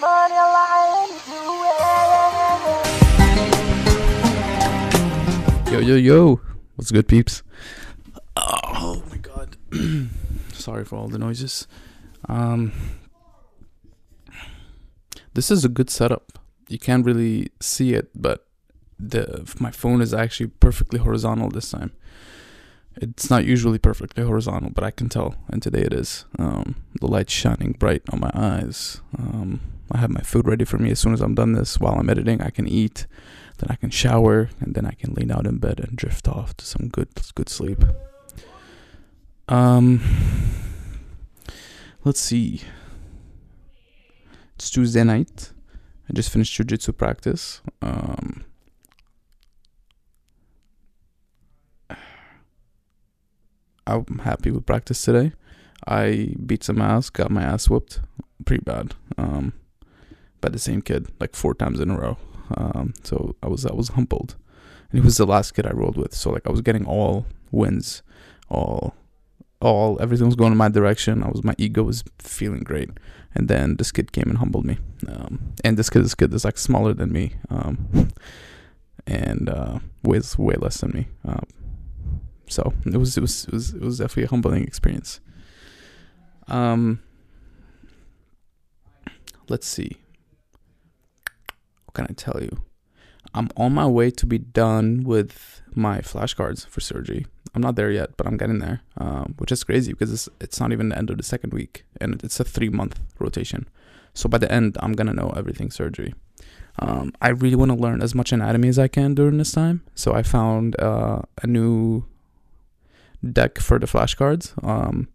money lying Yo, yo, yo. What's good, peeps? Oh, my god. Sorry for all the noises. Um, this is a good setup. You can't really see it, but the my phone is actually perfectly horizontal this time. It's not usually perfectly horizontal, but I can tell, and today it is. Um, the light's shining bright on my eyes. Um, I have my food ready for me as soon as I'm done this. While I'm editing, I can eat, then I can shower, and then I can lean out in bed and drift off to some good, good sleep. Um, let's see. It's Tuesday night. I just finished jujitsu practice. Um, I'm happy with practice today. I beat some ass, got my ass whooped, pretty bad. Um, by the same kid, like four times in a row. Um, so I was I was humbled, and he was the last kid I rolled with. So like I was getting all wins, all, all everything was going in my direction. I was my ego was feeling great, and then this kid came and humbled me. Um, and this kid, this kid is like smaller than me, um, and uh, weighs way less than me. Um, so it was it was it was it was definitely a humbling experience. Um, let's see. What can I tell you? I'm on my way to be done with my flashcards for surgery. I'm not there yet, but I'm getting there, um, which is crazy because it's it's not even the end of the second week, and it's a three month rotation. So by the end, I'm gonna know everything surgery. Um, I really want to learn as much anatomy as I can during this time. So I found uh, a new deck for the flashcards um,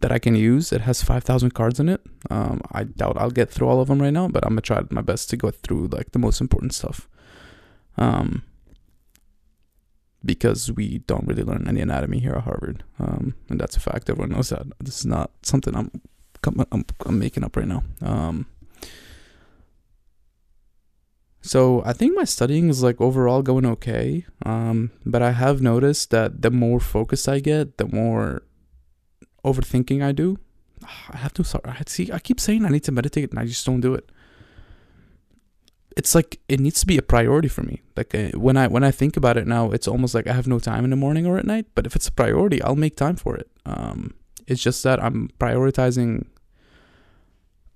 that I can use. It has 5,000 cards in it. Um, I doubt I'll get through all of them right now, but I'm gonna try my best to go through like the most important stuff. Um, because we don't really learn any anatomy here at Harvard, um, and that's a fact. Everyone knows that. This is not something I'm I'm, I'm making up right now. Um, so I think my studying is like overall going okay. Um, but I have noticed that the more focused I get, the more overthinking I do. I have to sorry. I see. I keep saying I need to meditate, and I just don't do it. It's like it needs to be a priority for me. Like uh, when I when I think about it now, it's almost like I have no time in the morning or at night. But if it's a priority, I'll make time for it. Um, it's just that I'm prioritizing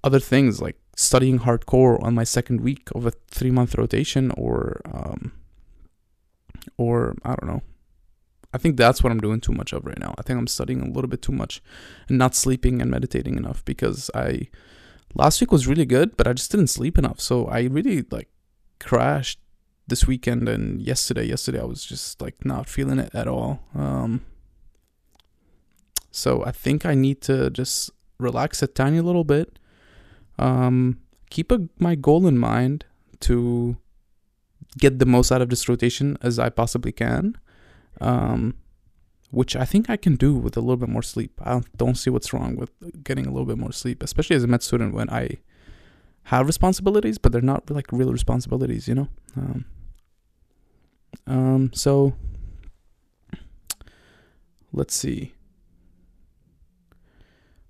other things like studying hardcore on my second week of a three month rotation or um or I don't know. I think that's what I'm doing too much of right now. I think I'm studying a little bit too much and not sleeping and meditating enough because I last week was really good, but I just didn't sleep enough. So I really like crashed this weekend and yesterday. Yesterday I was just like not feeling it at all. Um so I think I need to just relax a tiny little bit um, keep a, my goal in mind to get the most out of this rotation as I possibly can, um, which I think I can do with a little bit more sleep. I don't see what's wrong with getting a little bit more sleep, especially as a med student when I have responsibilities, but they're not like real responsibilities, you know. Um, um so let's see.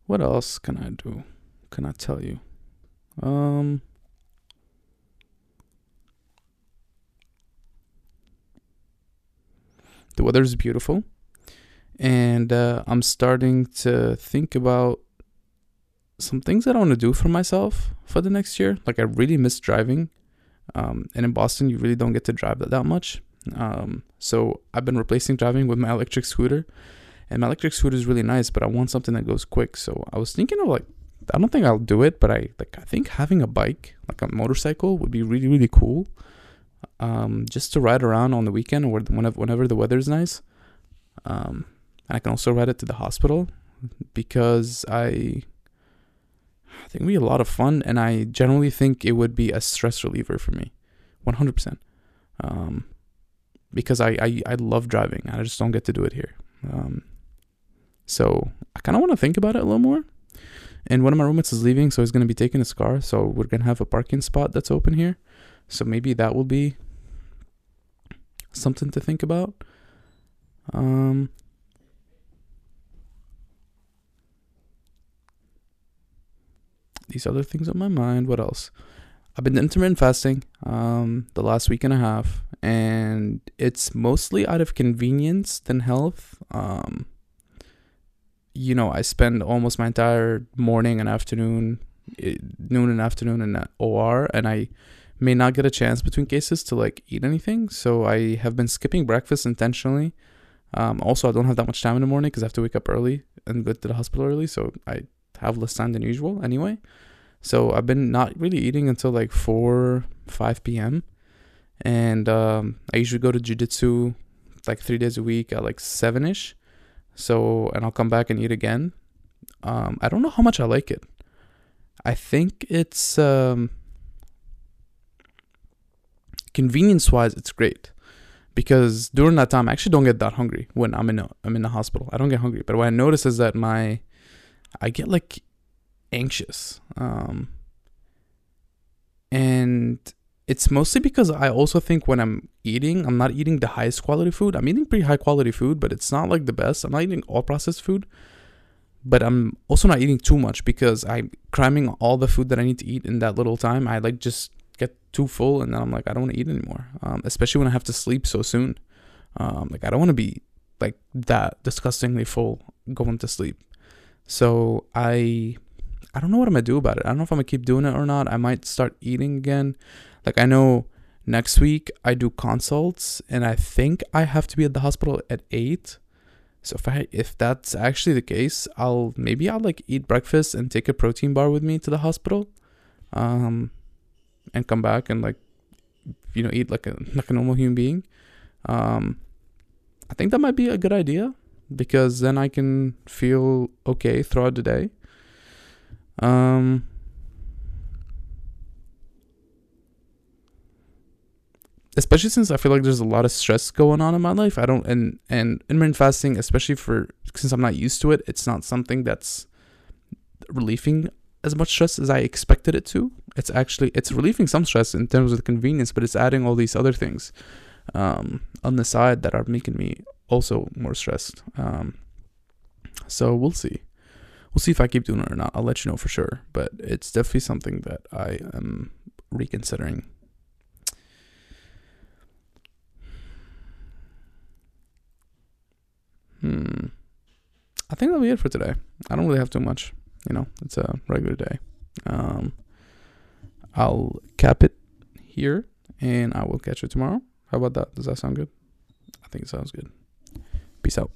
What else can I do? Can I tell you? Um, the weather is beautiful, and uh, I'm starting to think about some things that I want to do for myself for the next year. Like I really miss driving, um, and in Boston, you really don't get to drive that that much. Um, so I've been replacing driving with my electric scooter, and my electric scooter is really nice, but I want something that goes quick. So I was thinking of like I don't think I'll do it, but I like I think having a bike, like a motorcycle, would be really really cool. Um, just to ride around on the weekend or whenever whenever the weather is nice. Um, and I can also ride it to the hospital because I I think it'd be a lot of fun, and I generally think it would be a stress reliever for me, one hundred percent. Um, because I, I I love driving, and I just don't get to do it here. Um, so I kind of want to think about it a little more and one of my roommates is leaving, so he's gonna be taking his car. So we're gonna have a parking spot that's open here. So maybe that will be something to think about. Um, these other things on my mind. What else? I've been intermittent fasting um, the last week and a half, and it's mostly out of convenience than health. Um, you know, I spend almost my entire morning and afternoon, eh, noon and afternoon in OR, and I may not get a chance between cases to like eat anything. So I have been skipping breakfast intentionally. Um, also, I don't have that much time in the morning because I have to wake up early and go to the hospital early. So I have less time than usual anyway. So I've been not really eating until like 4, 5 p.m. And um, I usually go to jujitsu like three days a week at like 7 ish. So, and I'll come back and eat again. Um, I don't know how much I like it. I think it's um, convenience wise, it's great because during that time, I actually don't get that hungry when I'm in a, I'm in the hospital. I don't get hungry, but what I notice is that my I get like anxious, um, and it's mostly because I also think when I'm eating, I'm not eating the highest quality food. I'm eating pretty high quality food, but it's not like the best. I'm not eating all processed food, but I'm also not eating too much because I'm cramming all the food that I need to eat in that little time. I like just too full and then I'm like, I don't want to eat anymore. Um, especially when I have to sleep so soon. Um, like I don't want to be like that disgustingly full going to sleep. So I I don't know what I'm gonna do about it. I don't know if I'm gonna keep doing it or not. I might start eating again. Like I know next week I do consults and I think I have to be at the hospital at eight. So if I if that's actually the case, I'll maybe I'll like eat breakfast and take a protein bar with me to the hospital. Um and come back and like you know eat like a like a normal human being. Um i think that might be a good idea because then i can feel okay throughout the day. Um especially since i feel like there's a lot of stress going on in my life. I don't and and intermittent fasting especially for since i'm not used to it it's not something that's relieving as much stress as I expected it to. It's actually it's relieving some stress in terms of the convenience, but it's adding all these other things um, on the side that are making me also more stressed. Um, so we'll see. We'll see if I keep doing it or not. I'll let you know for sure. But it's definitely something that I am reconsidering. Hmm. I think that'll be it for today. I don't really have too much you know, it's a regular day. Um, I'll cap it here and I will catch you tomorrow. How about that? Does that sound good? I think it sounds good. Peace out.